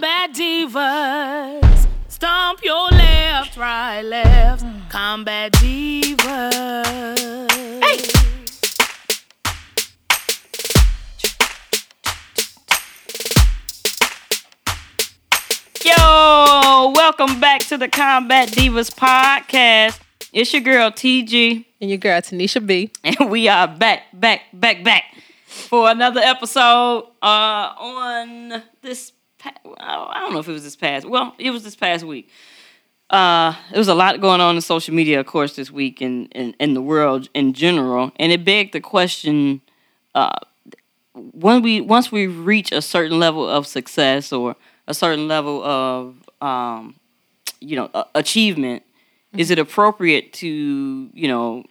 Combat divas. Stomp your left, right, left. Combat divas. Hey. Yo, welcome back to the Combat Divas podcast. It's your girl TG, And your girl Tanisha B. and we are back, back, back, back for another episode uh, on this. Pa- I don't know if it was this past. Well, it was this past week. Uh, there was a lot going on in social media, of course, this week and in, in, the world in general, and it begged the question: uh, when we once we reach a certain level of success or a certain level of um, you know achievement, mm-hmm. is it appropriate to you know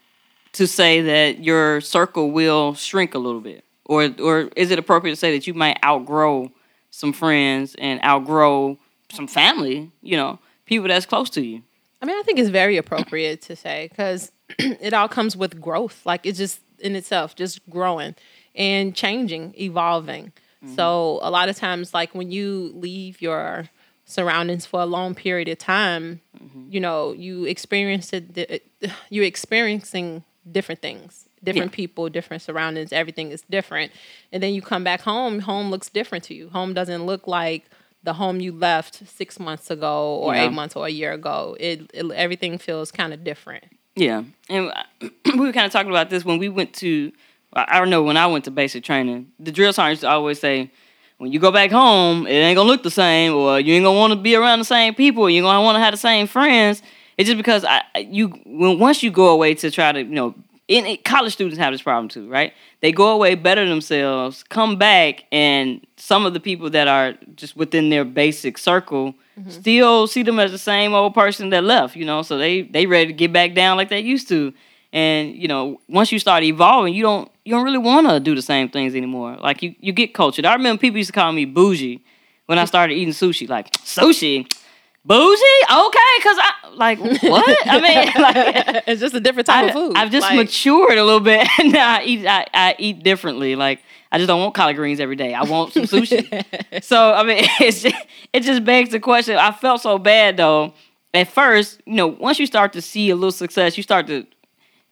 to say that your circle will shrink a little bit, or or is it appropriate to say that you might outgrow some friends and outgrow some family? You know people that's close to you. I mean, I think it's very appropriate to say because it all comes with growth. Like it's just in itself, just growing and changing, evolving. Mm-hmm. So a lot of times, like when you leave your surroundings for a long period of time, mm-hmm. you know, you experience it. You're experiencing different things, different yeah. people, different surroundings. Everything is different, and then you come back home. Home looks different to you. Home doesn't look like the home you left six months ago or yeah. eight months or a year ago. It, it everything feels kind of different. Yeah, and we were kind of talking about this when we went to. I don't know when I went to basic training. The drill sergeants always say, when you go back home, it ain't gonna look the same, or you ain't gonna want to be around the same people, or you're gonna want to have the same friends. It's just because I you when once you go away to try to you know in college students have this problem too, right? They go away, better themselves, come back, and some of the people that are just within their basic circle mm-hmm. still see them as the same old person that left, you know. So they they ready to get back down like they used to. And you know, once you start evolving, you don't you don't really want to do the same things anymore. Like you you get cultured. I remember people used to call me bougie when I started eating sushi. Like sushi, bougie? Okay because i like what? I mean like it's just a different type I, of food. I've just like, matured a little bit now i eat I, I eat differently. Like i just don't want collard greens every day. I want some sushi. So i mean it's just, it just begs the question. I felt so bad though at first you know once you start to see a little success you start to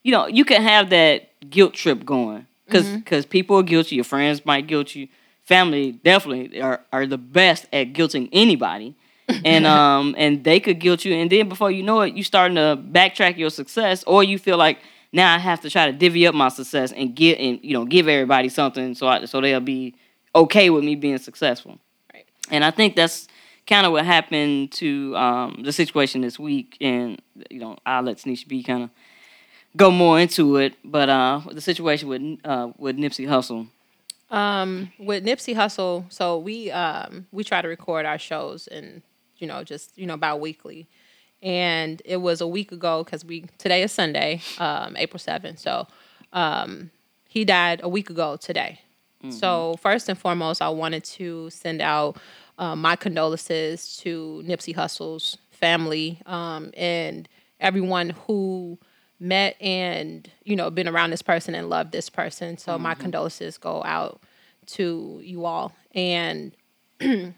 you know you can have that guilt trip going. Because because mm-hmm. people are guilty your friends might guilt you. Family definitely are, are the best at guilting anybody and um and they could guilt you and then before you know it you starting to backtrack your success or you feel like now I have to try to divvy up my success and get and you know give everybody something so I, so they'll be okay with me being successful. Right. And I think that's kind of what happened to um, the situation this week and you know I'll let Tanisha B kind of go more into it but uh, the situation with uh, with Nipsey Hussle um, with Nipsey Hussle, so we um, we try to record our shows and you know, just, you know, about weekly. And it was a week ago because we, today is Sunday, um, April 7th. So um, he died a week ago today. Mm-hmm. So, first and foremost, I wanted to send out uh, my condolences to Nipsey Hussle's family um, and everyone who met and you know been around this person and loved this person. So mm-hmm. my condolences go out to you all and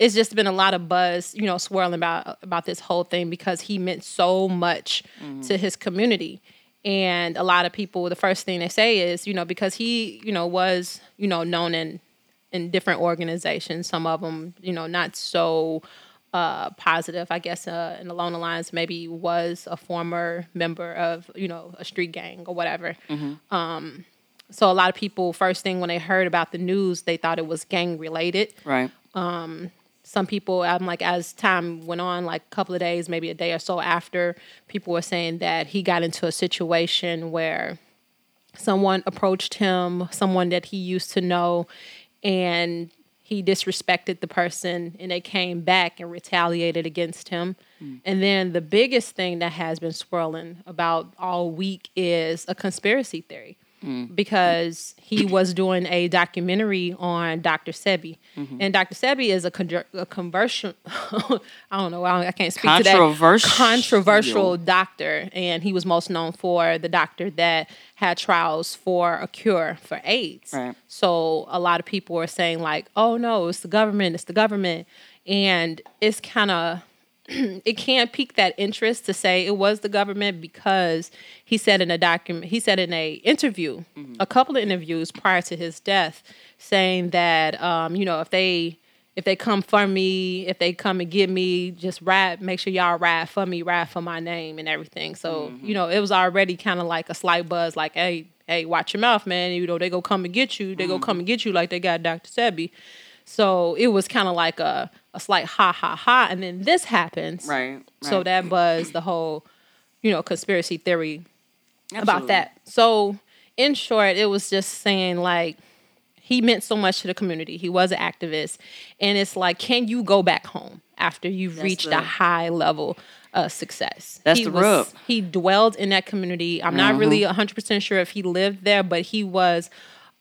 it's just been a lot of buzz, you know, swirling about about this whole thing because he meant so much mm-hmm. to his community. And a lot of people, the first thing they say is, you know, because he, you know, was, you know, known in in different organizations. Some of them, you know, not so uh, positive. I guess uh, in along the lines, maybe was a former member of, you know, a street gang or whatever. Mm-hmm. Um, so a lot of people, first thing when they heard about the news, they thought it was gang related. Right. Um, some people i'm like as time went on like a couple of days maybe a day or so after people were saying that he got into a situation where someone approached him someone that he used to know and he disrespected the person and they came back and retaliated against him mm. and then the biggest thing that has been swirling about all week is a conspiracy theory Mm-hmm. because he was doing a documentary on Dr. Sebi. Mm-hmm. And Dr. Sebi is a, con- a conversion, I don't know, I, I can't speak to that. Controversial. Controversial doctor. And he was most known for the doctor that had trials for a cure for AIDS. Right. So a lot of people were saying, like, oh no, it's the government, it's the government. And it's kind of it can't pique that interest to say it was the government because he said in a document he said in a interview mm-hmm. a couple of interviews prior to his death saying that um, you know if they if they come for me if they come and get me just ride make sure y'all ride for me ride for my name and everything. So mm-hmm. you know it was already kind of like a slight buzz like hey hey watch your mouth man. You know they go come and get you. They go come mm-hmm. and get you like they got dr sebi. So it was kind of like a, a slight ha ha ha. And then this happens. Right. So that buzzed the whole, you know, conspiracy theory about that. So in short, it was just saying like he meant so much to the community. He was an activist. And it's like, can you go back home after you've reached the- a high level of success? That's he the was, rub. He dwelled in that community. I'm not really 100% sure if he lived there, but he was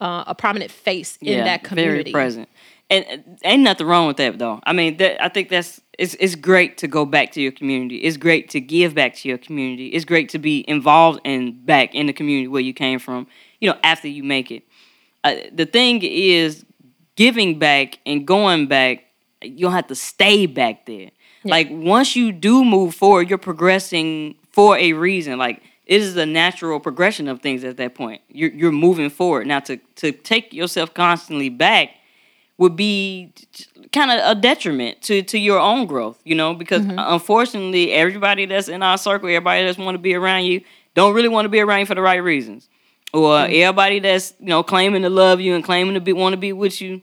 uh, a prominent face in that community. Very present. And ain't nothing wrong with that though. I mean, that, I think that's it's it's great to go back to your community. It's great to give back to your community. It's great to be involved and back in the community where you came from. You know, after you make it. Uh, the thing is, giving back and going back. You don't have to stay back there. Like once you do move forward, you're progressing for a reason. Like it is a natural progression of things at that point. You're you're moving forward. Now to to take yourself constantly back would be kind of a detriment to to your own growth, you know, because mm-hmm. unfortunately everybody that's in our circle, everybody that's want to be around you, don't really want to be around you for the right reasons. Or mm-hmm. everybody that's, you know, claiming to love you and claiming to be want to be with you,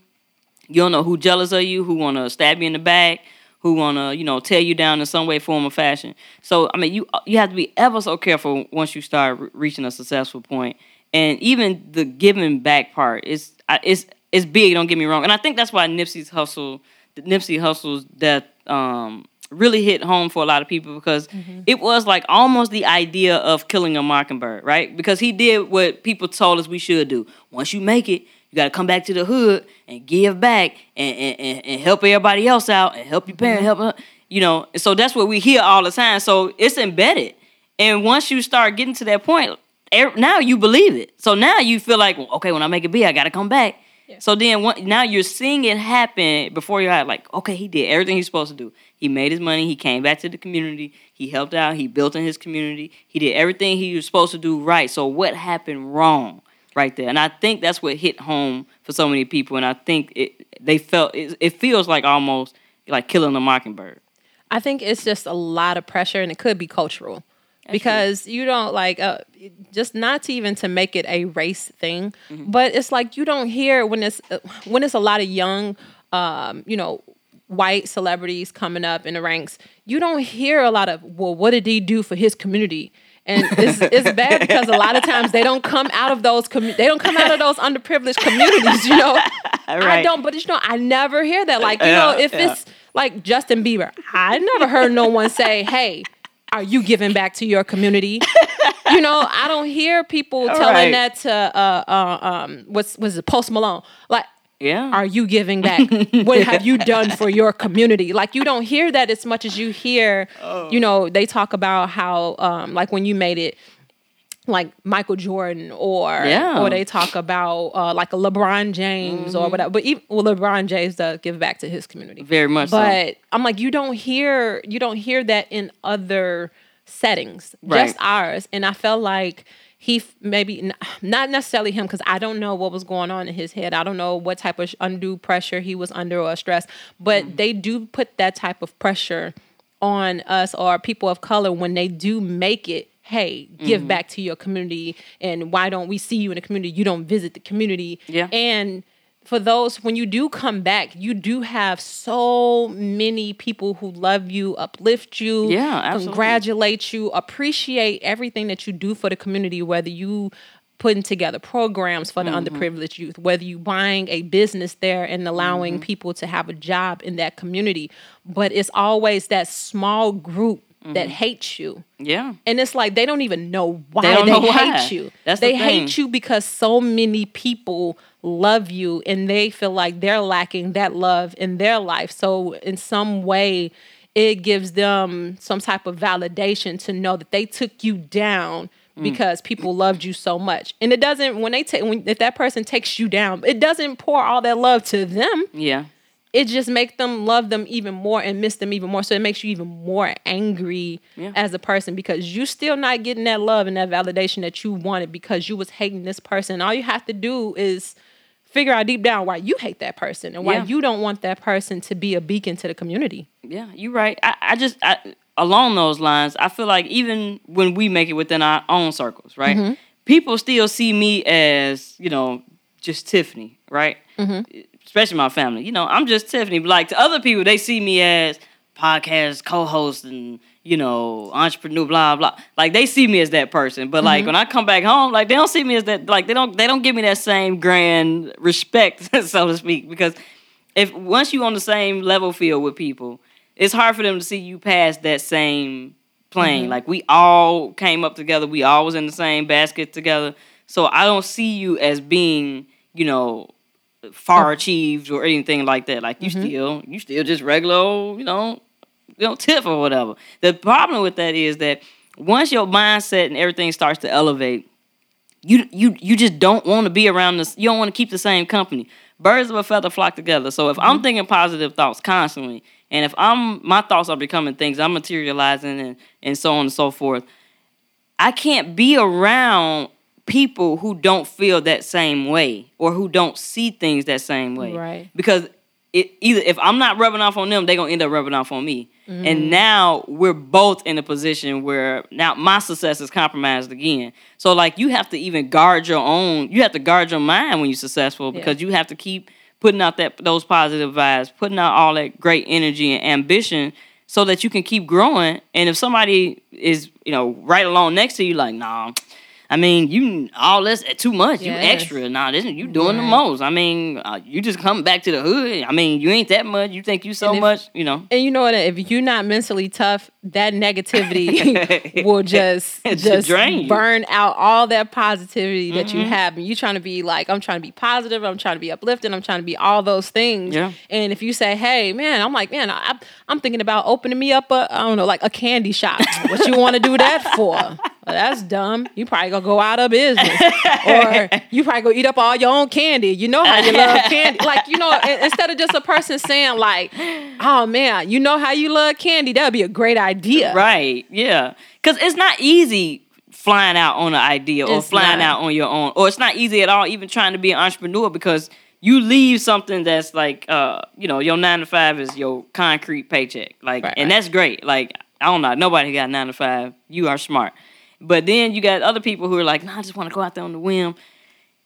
you don't know who jealous of you, who want to stab you in the back, who want to, you know, tear you down in some way, form, or fashion. So, I mean, you you have to be ever so careful once you start re- reaching a successful point. And even the giving back part is it's it's big. Don't get me wrong. And I think that's why Nipsey's hustle, Nipsey Hussle's death, um, really hit home for a lot of people because it was like almost the idea of killing a mockingbird, right? Because he did what people told us we should do. Once you make it, you got to come back to the hood and give back and, and, and, and help everybody else out and help your parents, help, uh, you know. So that's what we hear all the time. So it's embedded. And once you start getting to that point, er- now you believe it. So now you feel like, well, okay, when I make it big, I got to come back. So then what, now you're seeing it happen before your eyes. Like, okay, he did everything he's supposed to do. He made his money. He came back to the community. He helped out. He built in his community. He did everything he was supposed to do right. So what happened wrong right there? And I think that's what hit home for so many people. And I think it they felt it, it feels like almost like killing a mockingbird. I think it's just a lot of pressure, and it could be cultural because you don't like uh, just not to even to make it a race thing, but it's like you don't hear when it's uh, when it's a lot of young, um, you know, white celebrities coming up in the ranks. You don't hear a lot of well, what did he do for his community? And it's, it's bad because a lot of times they don't come out of those commu- they don't come out of those underprivileged communities. You know, I don't. But you know, I never hear that. Like you know, if yeah. it's like Justin Bieber, I never heard no one say, "Hey, are you giving back to your community?" you know, I don't hear people telling right. that to uh, uh um what's was it Post Malone like. Yeah. Are you giving back? what have you done for your community? Like you don't hear that as much as you hear. Oh. You know, they talk about how, um, like when you made it, like Michael Jordan, or Yeah. or they talk about uh, like a LeBron James Mm-hmm. or whatever. But even, well, LeBron James does give back to his community Very much so. but I'm like, you don't hear you don't hear that in other settings, Right. just ours. And I felt like he f- maybe n- not necessarily him because I don't know what was going on in his head. I don't know what type of sh- undue pressure he was under or stress. But Mm. they do put that type of pressure on us or people of color when they do make it hey give Mm-hmm. back to your community and why don't we see you in the community you don't visit the community Yeah. and for those when you do come back you do have so many people who love you uplift you Yeah, absolutely. congratulate you appreciate everything that you do for the community whether you putting together programs for the Mm-hmm. underprivileged youth whether you buying a business there and allowing Mm-hmm. people to have a job in that community but it's always that small group that hates you. Yeah. And it's like they don't even know why They they, know why. hate you. That's the they thing. hate you because so many people love you and they feel like they're lacking that love in their life. So in some way it gives them some type of validation to know that they took you down Mm. because people loved you so much. And it doesn't when they take when if that person takes you down, it doesn't pour all that love to them Yeah. It just makes them love them even more and miss them even more. So it makes you even more angry Yeah. as a person because you still not getting that love and that validation that you wanted because you was hating this person. All you have to do is figure out deep down why you hate that person and why Yeah. you don't want that person to be a beacon to the community. Yeah, you're right. I, I just I, along those lines, I feel like even when we make it within our own circles, right? Mm-hmm. People still see me as you know just Tiffany, right? Mm-hmm. Especially my family. You know, I'm just Tiffany. But like to other people, they see me as podcast co-host and you know entrepreneur, blah blah. Like they see me as that person. But Mm-hmm. like when I come back home, like they don't see me as that. Like they don't they don't give me that same grand respect, so to speak, because if once you on the same level field with people, it's hard for them to see you past that same plane. Like we all came up together, we all was in the same basket together. So I don't see you as being, you know, far oh. achieved or anything like that. Like you mm-hmm. still you still just regular old, you know, you know, tip or whatever. The problem with that is that once your mindset and everything starts to elevate, you you you just don't want to be around this. You don't want to keep the same company. Birds of a feather flock together. So if I'm mm-hmm. thinking positive thoughts constantly, and if I'm my thoughts are becoming things, I'm materializing and and so on and so forth. I can't be around people who don't feel that same way or who don't see things that same way. Right. Because it either if I'm not rubbing off on them, they're gonna end up rubbing off on me. Mm-hmm. And now we're both in a position where now my success is compromised again. So like you have to even guard your own. You have to guard your mind when you're successful because you have to keep putting out that those positive vibes, putting out all that great energy and ambition so that you can keep growing. And if somebody is, you know, right along next to you, like, nah, I mean, you all this too much. You Yes. extra. Nah, this you doing the most. I mean, uh, you just come back to the hood. I mean, you ain't that much. You think you so if- much, you know. And you know what? If you're not mentally tough, that negativity will just just drain you. burn out all that positivity that Mm-hmm. you have. And you trying to be like, I'm trying to be positive. I'm trying to be uplifting. I'm trying to be all those things. Yeah. And if you say, Hey, man, I'm like, man, I, I'm thinking about opening me up a, I don't know, like a candy shop. what you want to do that for? That's dumb. You probably gonna go out of business, or you probably go eat up all your own candy. You know how you love candy. Like you know, instead of just a person saying like, "Oh man, you know how you love candy," that would be a great idea. Right. Yeah. Because it's not easy flying out on an idea or It's flying not. out on your own, or it's not easy at all even trying to be an entrepreneur because you leave something that's like, uh, you know, your nine to five is your concrete paycheck, like, Right, and right. that's great. Like, I don't know, nobody got nine to five. You are smart, but then you got other people who are like, nah, I just want to go out there on the whim.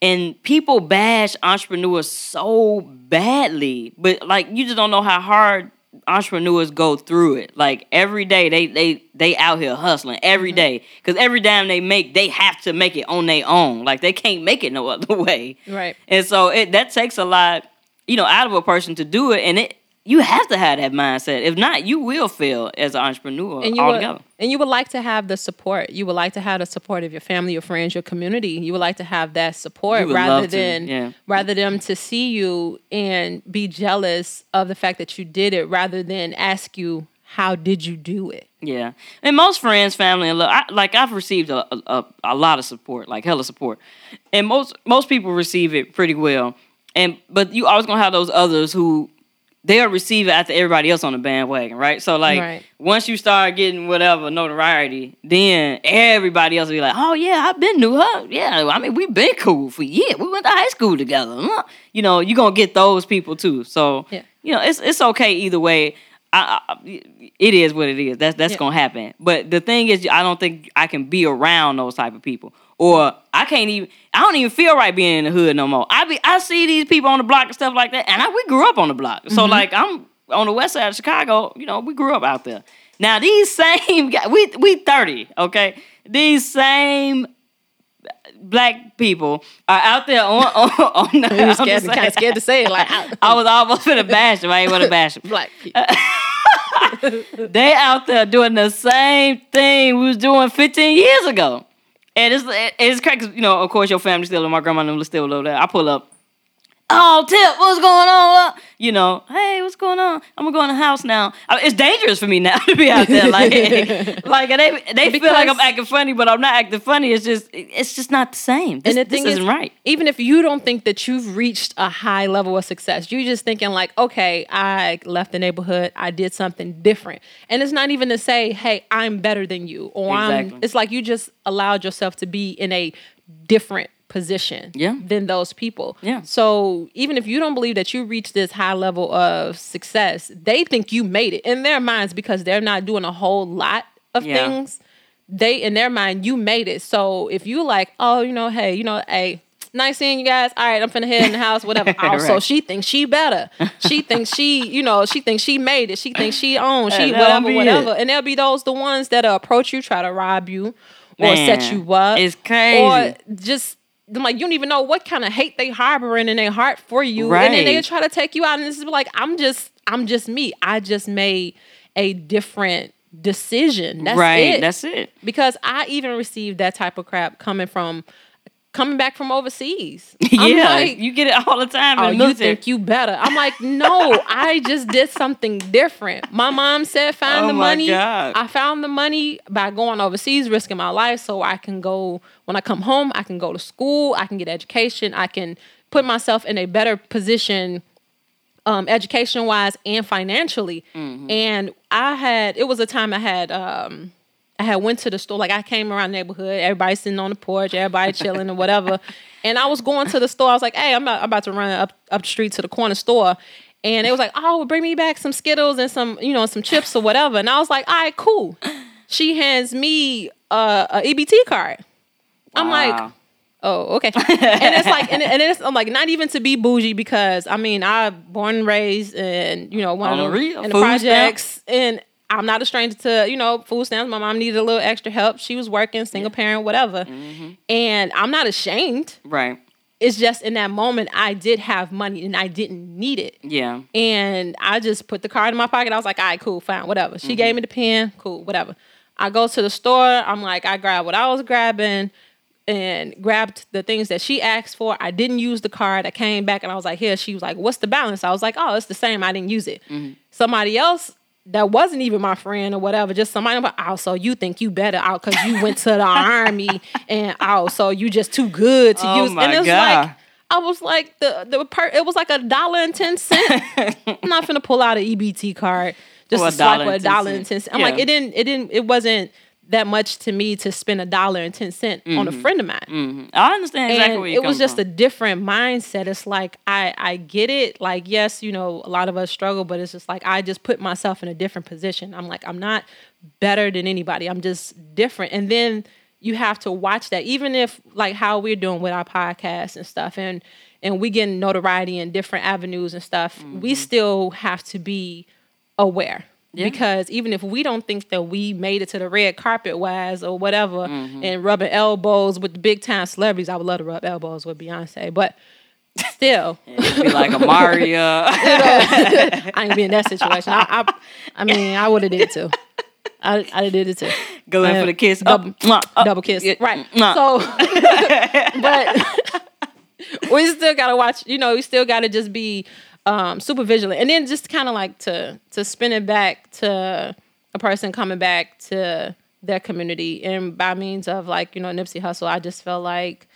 And people bash entrepreneurs so badly, but like you just don't know how hard entrepreneurs go through it. Like every day they they they out here hustling every mm-hmm. day because every dime they make they have to make it on their own. Like they can't make it no other way. Right. And so it that takes a lot, you know, out of a person to do it, and it you have to have that mindset. If not, you will fail as an entrepreneur And you altogether. would, and you would like to have the support. You would like to have the support of your family, your friends, your community. You would like to have that support rather love to, than yeah. rather than to see you and be jealous of the fact that you did it, rather than ask you how did you do it. Yeah, and most friends, family, and love, I, like I've received a, a a lot of support, like hella support, and most most people receive it pretty well. And but you always gonna have those others who they'll receive it after everybody else on the bandwagon, right? So like Right. once you start getting whatever notoriety, then everybody else will be like, oh yeah, I've been new her. Yeah, I mean we've been cool for years. We went to high school together. Uh, you know, you're gonna get those people too. So Yeah. you know, it's it's okay either way. I, I, it is what it is. That's that's Yeah. gonna happen. But the thing is, I don't think I can be around those type of people, or I can't even. I don't even feel right being in the hood no more. I be I see these people on the block and stuff like that, and I, we grew up on the block. So Mm-hmm. like I'm on the west side of Chicago. You know, we grew up out there. Now these same guys, we we thirty, okay. These same black people are out there on on, on the, You're scared, kind of scared to say it, like I- was almost gonna bash him. I ain't want to bash him. black people. they out there doing the same thing we was doing 15 years ago. And it's it's crazy, you know, of course your family still my grandma and still live there. I pull up, oh Tip, what's going on? You know, hey, what's going on? I'm gonna go in the house now. I mean, it's dangerous for me now to be out there. Like, like they they feel like I'm acting funny, but I'm not acting funny. It's just it's just not the same. This, and the this thing isn't is, right. Even if you don't think that you've reached a high level of success, you're just thinking like, okay, I left the neighborhood, I did something different, and it's not even to say, hey, I'm better than you, or Exactly. I'm. It's like you just allowed yourself to be in a different position Yeah. than those people. Yeah. So even if you don't believe that you reached this high level of success, they think you made it in their minds because they're not doing a whole lot of Yeah. things they in their mind you made it. So if you like, oh, you know, hey, you know, hey, nice seeing you guys. All right, I'm finna head in the house, whatever. Also, Right. she thinks she better. She thinks she, you know, she thinks she made it. She thinks she owns. She whatever, whatever. it. And there'll be those the ones that'll approach you, try to rob you, or set you up. it's crazy. Or just I'm like you don't even know what kind of hate they harboring in their heart for you, and then they try to take you out. And this is like I'm just I'm just me. I just made a different decision. That's right. it That's it. because I even received that type of crap coming from coming back from overseas. I'm yeah, like, you get it all the time. oh, you think you better? I'm like, no, I just did something different. My mom said, find Oh the money. God. I found the money by going overseas, risking my life, so I can go. When I come home, I can go to school. I can get education. I can put myself in a better position um, education wise and financially. Mm-hmm. And I had it was a time I had um, I had went to the store like I came around the neighborhood, everybody sitting on the porch, everybody chilling or whatever. And I was going to the store. I was like, "Hey, I'm about, I'm about to run up up the street to the corner store." And it was like, "Oh, bring me back some Skittles and some you know some chips or whatever." And I was like, "All right, cool." She hands me uh, a, a EBT card. I'm like, Oh, okay. and it's like, and, and it's I'm like not even to be bougie because I mean I born and raised and you know one of the the, real, in the food projects and I'm not a stranger to you know food stamps. My mom needed a little extra help. She was working, single parent, whatever. Mm-hmm. And I'm not ashamed. Right. It's just in that moment I did have money and I didn't need it. Yeah. And I just put the card in my pocket. I was like, all right, cool, fine, whatever. She gave me the pen, cool, whatever. I go to the store. I'm like, I grab what I was grabbing and grabbed the things that she asked for. I didn't use the card. I came back and I was like, here. She was like, what's the balance? I was like, oh, it's the same. I didn't use it. Somebody else that wasn't even my friend or whatever, just somebody, but oh, so you think you better out because you went to the army and oh, so you just too good to Oh use. and it's God. like, I was like the the per, it was like a dollar and ten cent. I'm not gonna pull out an EBT card just For a to swipe dollar a and 10 dollar and ten cent. cent. I'm like it didn't it didn't it wasn't that much to me to spend a dollar and ten cent on a friend of mine. hmm I understand exactly And where you're it was just from. a different mindset. It's like I I get it. Like yes, you know, a lot of us struggle, but it's just like I just put myself in a different position. I'm like I'm not better than anybody. I'm just different. And then you have to watch that even if like how we're doing with our podcast and stuff and and we getting notoriety in different avenues and stuff, we still have to be aware. Because even if we don't think that we made it to the red carpet wise or whatever mm-hmm. and rubbing elbows with the big time celebrities, I would love to rub elbows with Beyonce, but still, be like a Mario. I ain't be in that situation. I, I, I mean, I would have did it too. I, I did it too. Go in for the kiss. double- oh, Up, up. Oh. Double kiss, Yeah, right? So, but we still gotta watch. You know, we still gotta just be um, super vigilant, and then just kind of like to to spin it back to a person coming back to their community, and by means of like you know Nipsey Hussle, I just felt like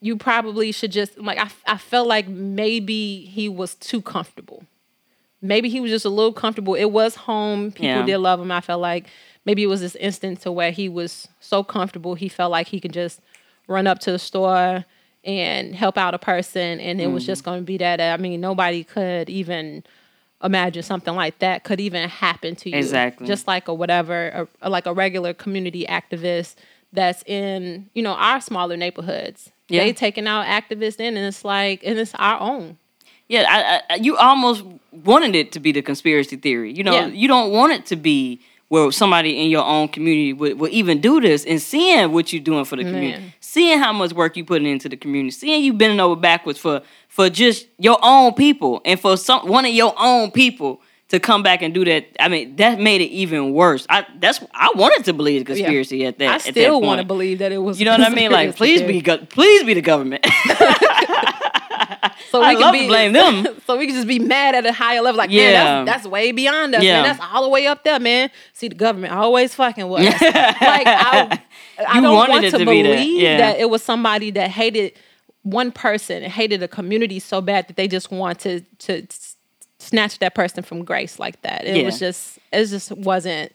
you probably should just like I, I felt like maybe he was too comfortable. Maybe he was just a little comfortable. It was home. People Yeah. did love him. I felt like maybe it was this instant to where he was so comfortable he felt like he could just run up to the store and help out a person and it was Mm-hmm. just going to be that I mean nobody could even imagine something like that could even happen to you. Exactly. Just like a whatever a, like a regular community activist that's in, you know, our smaller neighborhoods. Yeah. They taking out activists in and it's like and it's our own. Yeah, I, I, you almost wanted it to be the conspiracy theory. You know, Yeah. you don't want it to be where somebody in your own community would, would even do this and seeing what you're doing for the community, seeing how much work you're putting into the community, seeing you bending over backwards for for just your own people and for some one of your own people to come back and do that. I mean, that made it even worse. I that's I wanted to believe the conspiracy at that. I still want to believe that it was. You know what I mean? Like, please be go- please be the government. So I can to blame them. so we can just be mad at a higher level. Like, Yeah. man, that's, that's way beyond us. Yeah. Man, that's all the way up there, man. See, the government always fucking with us. like, I, I don't want to, to be that. believe Yeah. that it was somebody that hated one person and hated a community so bad that they just wanted to to snatch that person from grace like that. It Yeah. was just, it just wasn't.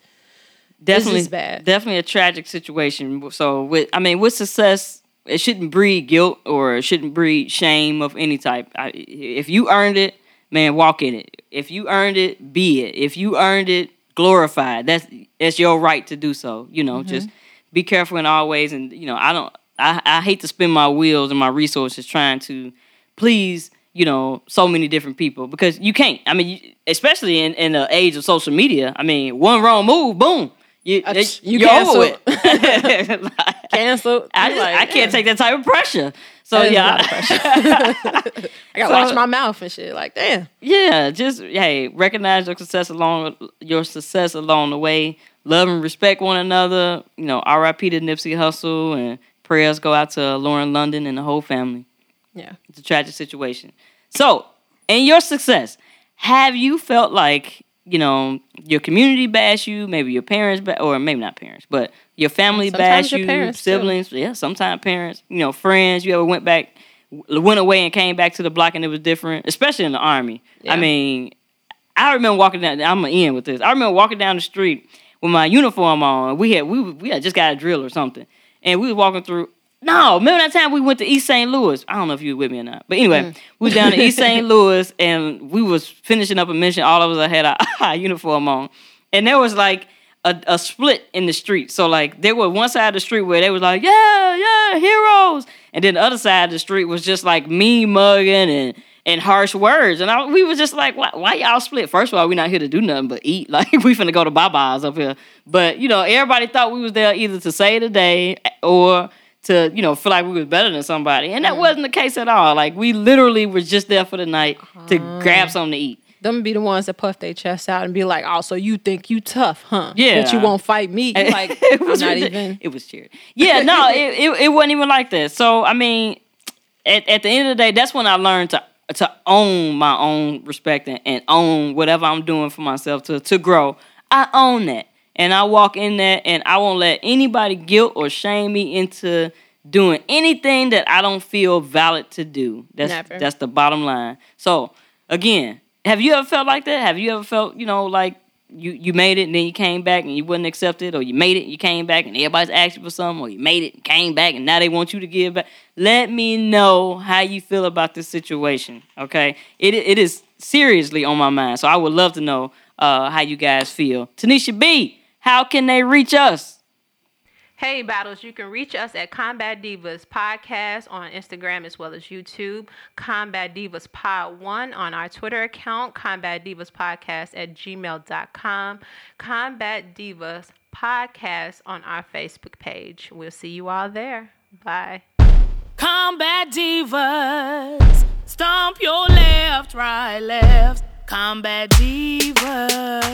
definitely bad. Definitely a tragic situation. So with I mean with success, it shouldn't breed guilt or it shouldn't breed shame of any type. I, if you earned it, man, walk in it. If you earned it, be it. If you earned it, glorify. it. That's that's your right to do so. You know, mm-hmm. just be careful in all ways. And you know, I don't. I, I hate to spend my wheels and my resources trying to please you know so many different people because you can't. I mean, you, especially in in the age of social media. I mean, one wrong move, boom. You, it- you you're over. Canceled. I, just, like, I can't damn. take that type of pressure. So That yeah, lot of pressure. I gotta So- watch my mouth and shit. Like, damn. yeah, just hey, recognize your success along your success along the way. Love and respect one another. You know, R.I.P. to Nipsey Hussle and prayers go out to Lauren London and the whole family. Yeah. It's a tragic situation. So, in your success, have you felt like you know your community bash you, maybe your parents, ba- or maybe not parents, but your family Sometimes bash your you, parents, too. siblings, yeah, sometimes parents, you know, friends. You ever went back, went away and came back to the block and it was different, especially in the army. Yeah. I mean, I remember walking down. I'm gonna end with this. I remember walking down the street with my uniform on. We had we we had just got a drill or something, and we was walking through. No, remember that time we went to East St. Louis? I don't know if you were with me or not, but anyway, Mm. we was down to East St. Louis, and we was finishing up a mission. All of us had our, our uniform on, and there was like a, a split in the street. So like there was one side of the street where they was like, yeah, yeah, heroes, and then the other side of the street was just like me mugging and and harsh words. And I, we was just like, why, why y'all split? First of all, we not here to do nothing but eat. Like we finna go to Baba's up here. But you know, everybody thought we was there either to save the day or to you know feel like we was better than somebody, and that wasn't the case at all. Like we literally was just there for the night to uh-huh. grab something to eat. Them be the ones that puff their chest out and be like, "Oh, so you think you tough, huh? Yeah. But you won't fight me." You like, it was not even. It was cheered. Yeah, no, it, it it wasn't even like that. So I mean, at at the end of the day, that's when I learned to to own my own respect and, and own whatever I'm doing for myself to to grow. I own that, and I walk in that, and I won't let anybody guilt or shame me into doing anything that I don't feel valid to do. That's Never. that's the bottom line. So again, have you ever felt like that? Have you ever felt, you know, like you, you made it and then you came back and you wouldn't accept it, or you made it and you came back and everybody's asked you for something, or you made it and came back and now they want you to give back? Let me know how you feel about this situation. Okay, it it is seriously on my mind, so I would love to know uh, how you guys feel. Tanisha B, how can they reach us? Hey, Battles, you can reach us at Combat Divas Podcast on Instagram as well as YouTube. Combat Divas Pod 1 on our Twitter account. Combat Divas Podcast at gmail.com. Combat Divas Podcast on our Facebook page. We'll see you all there. Bye. Combat divas, stomp your left, right, left. Combat divas.